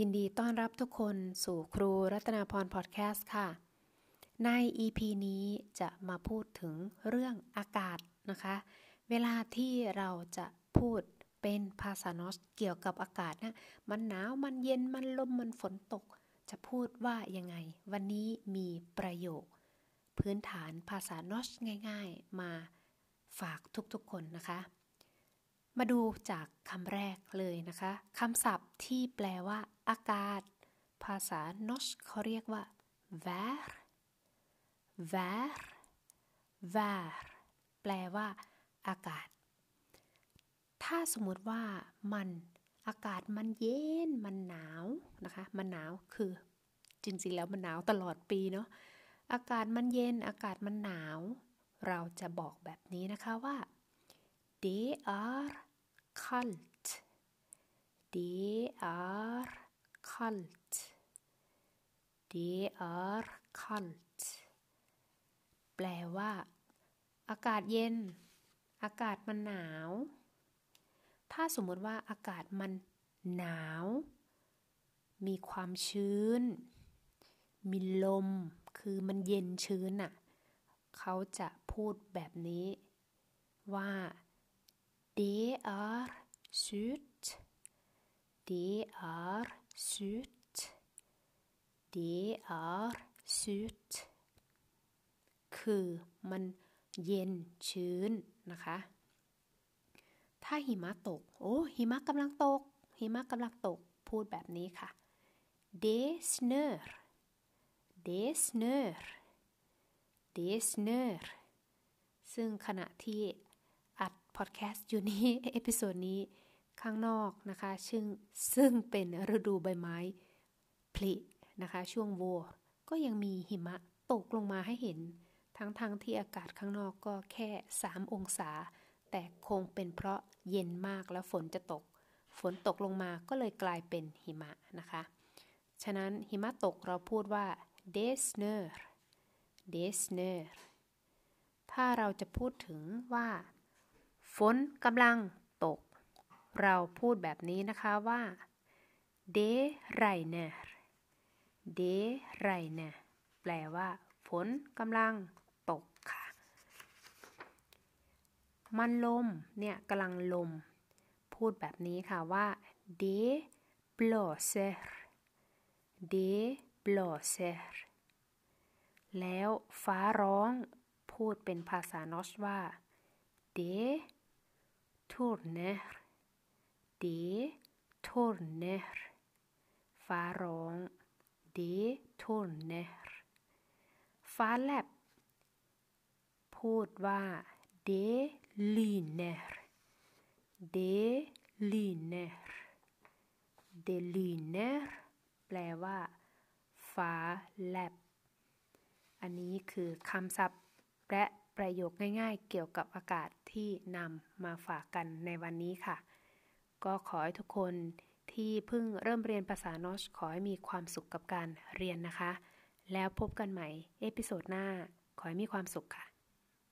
ยินดีต้อนรับทุกคนสู่ครูรัตนาพรพอดแคสต์ค่ะ ใน EP นี้จะมาพูดถึงเรื่องอากาศนะคะ เวลาที่เราจะพูดเป็นภาษานอสเกี่ยวกับอากาศนะ มันหนาว มันเย็น มันลม มันฝนตก จะพูดว่ายังไง วันนี้มีประโยค พื้นฐานภาษานอสง่าย ๆ มาฝากทุกๆคนนะคะ มาดูจากคำแรกเลยนะคะคำศัพท์ที่แปลว่า อากาศ ภาษานอชเขาเรียกว่า ver ver ver แปลว่า อากาศ ถ้าสมมติว่ามันอากาศมันเย็น มันหนาวนะคะ มันหนาวคือ จริงๆแล้วมันหนาวตลอดปีเนาะ อากาศมันเย็น อากาศมันหนาว เราจะบอกแบบนี้นะคะว่า det är kallt det är kallt det är kallt แปลว่า อากาศเย็น อากาศมันหนาว ถ้าสมมติว่าอากาศมันหนาว มีความชื้น มีลม คือมันเย็นชื้นน่ะ เขาจะพูดแบบนี้ว่า Det er surt. Det er surt. Det er surt คือมันเย็นชื้นนะคะ ถ้าหิมะตก โอ้ หิมะกำลังตก หิมะกำลังตก พูดแบบนี้ค่ะ Det snør Det snør Det snør ซึ่งขณะที่ พอดแคสต์อยู่นี้ episode นี้ข้างนอกนะคะซึ่งซึ่งเป็นฤดูใบไม้ผลินะคะ ช่วงโวก็ยังมีหิมะตกลงมาให้เห็น ทั้งๆที่อากาศข้างนอกก็แค่ 3 องศา แต่คงเป็นเพราะเย็นมากแล้วฝนจะตก ฝนตกลงมาก็เลยกลายเป็นหิมะนะคะ ฉะนั้นหิมะตกเราพูดว่า d e s n e r d e s n e r ถ้าเราจะพูดถึงว่า ฝนกำลังตก เราพูดแบบนี้นะคะว่า de regner de regner แปลว่า ฝนกำลังตกค่ะ มันลมเนี่ยกำลังลม พูดแบบนี้ค่ะว่า de blåser de blåser แล้วฟ้าร้องพูดเป็นภาษานอสว่า de torner det torner ฟ้าร้อง det torner ฟ้าแลบ พูดว่า de lyner de lyner de lyner แปลว่า ฟ้าแลบ อันนี้คือคำศัพท์และ ประโยคง่ายๆ เกี่ยวกับอากาศที่นำมาฝากกันในวันนี้ค่ะ ก็ขอให้ทุกคนที่เพิ่งเริ่มเรียนภาษา norsk ขอให้มีความสุขกับการเรียนนะคะ แล้วพบกันใหม่ episode หน้า ขอให้มีความสุขค่ะ